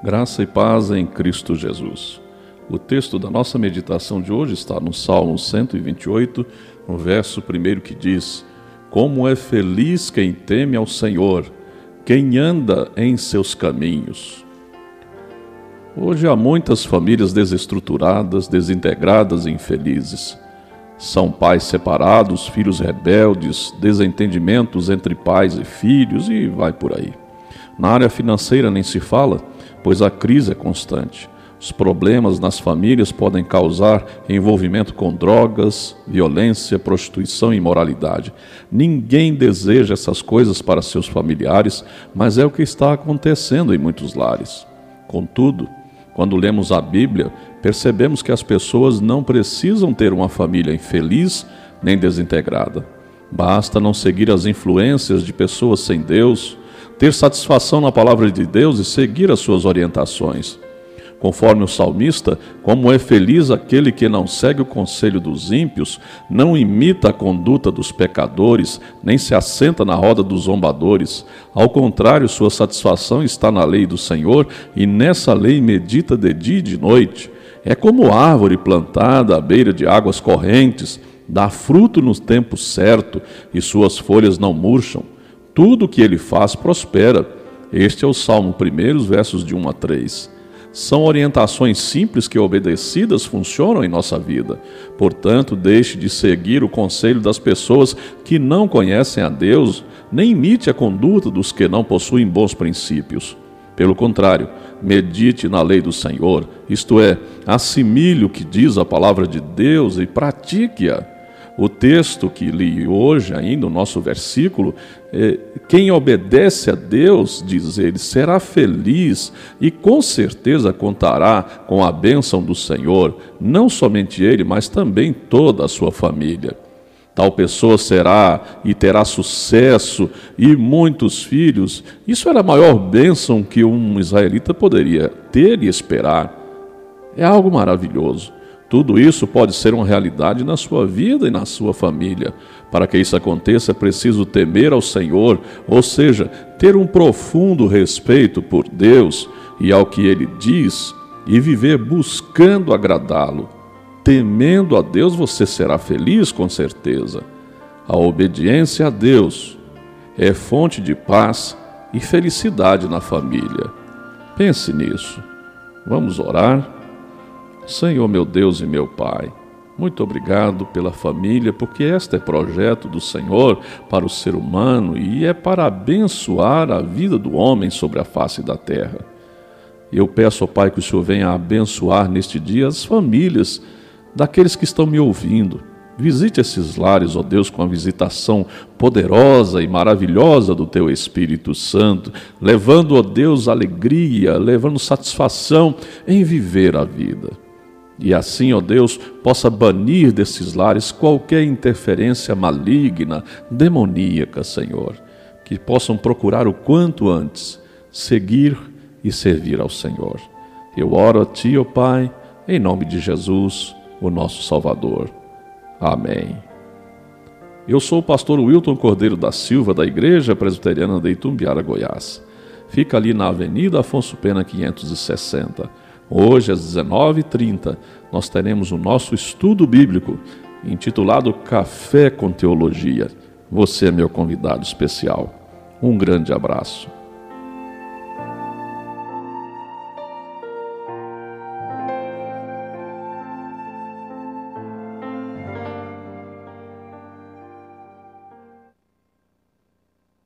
Graça e paz em Cristo Jesus. O texto da nossa meditação de hoje está no Salmo 128, no verso 1 que diz: Como é feliz quem teme ao Senhor, quem anda em seus caminhos. Hoje há muitas famílias desestruturadas, desintegradas e infelizes. São pais separados, filhos rebeldes, desentendimentos entre pais e filhos e vai por aí. Na área financeira nem se fala pois a crise é constante. Os problemas nas famílias podem causar envolvimento com drogas, violência, prostituição e imoralidade. Ninguém deseja essas coisas para seus familiares, mas é o que está acontecendo em muitos lares. Contudo, quando lemos a Bíblia, percebemos que as pessoas não precisam ter uma família infeliz nem desintegrada. Basta não seguir as influências de pessoas sem Deus, ter satisfação na palavra de Deus e seguir as suas orientações. Conforme o salmista, como é feliz aquele que não segue o conselho dos ímpios, não imita a conduta dos pecadores, nem se assenta na roda dos zombadores. Ao contrário, sua satisfação está na lei do Senhor, e nessa lei medita de dia e de noite. É como árvore plantada à beira de águas correntes, dá fruto no tempo certo, e suas folhas não murcham tudo o que ele faz prospera. Este é o Salmo 1, versos de 1 a 3. São orientações simples que, obedecidas, funcionam em nossa vida. Portanto, deixe de seguir o conselho das pessoas que não conhecem a Deus, nem imite a conduta dos que não possuem bons princípios. Pelo contrário, medite na lei do Senhor, isto é, assimile o que diz a palavra de Deus e pratique-a. O texto que li hoje, ainda, o nosso versículo, é, quem obedece a Deus, diz ele, será feliz e com certeza contará com a bênção do Senhor, não somente ele, mas também toda a sua família. Tal pessoa será e terá sucesso e muitos filhos. Isso era a maior bênção que um israelita poderia ter e esperar. É algo maravilhoso. Tudo isso pode ser uma realidade na sua vida e na sua família. Para que isso aconteça, é preciso temer ao Senhor, ou seja, ter um profundo respeito por Deus e ao que Ele diz, e viver buscando agradá-lo. Temendo a Deus, você será feliz com certeza. A obediência a Deus é fonte de paz e felicidade na família. Pense nisso. Vamos orar. Senhor meu Deus e meu Pai, muito obrigado pela família, porque este é projeto do Senhor para o ser humano e é para abençoar a vida do homem sobre a face da terra. Eu peço ao Pai que o Senhor venha abençoar neste dia as famílias daqueles que estão me ouvindo. Visite esses lares, ó Deus, com a visitação poderosa e maravilhosa do Teu Espírito Santo, levando, ó Deus, alegria, levando satisfação em viver a vida. E assim, ó Deus, possa banir desses lares qualquer interferência maligna, demoníaca, Senhor. Que possam procurar o quanto antes seguir e servir ao Senhor. Eu oro a Ti, ó Pai, em nome de Jesus, o nosso Salvador. Amém. Eu sou o pastor Wilton Cordeiro da Silva, da Igreja Presbiteriana de Itumbiara, Goiás. Fica ali na Avenida Afonso Pena 560. Hoje, às 19h30, nós teremos o nosso estudo bíblico, intitulado Café com Teologia. Você é meu convidado especial. Um grande abraço.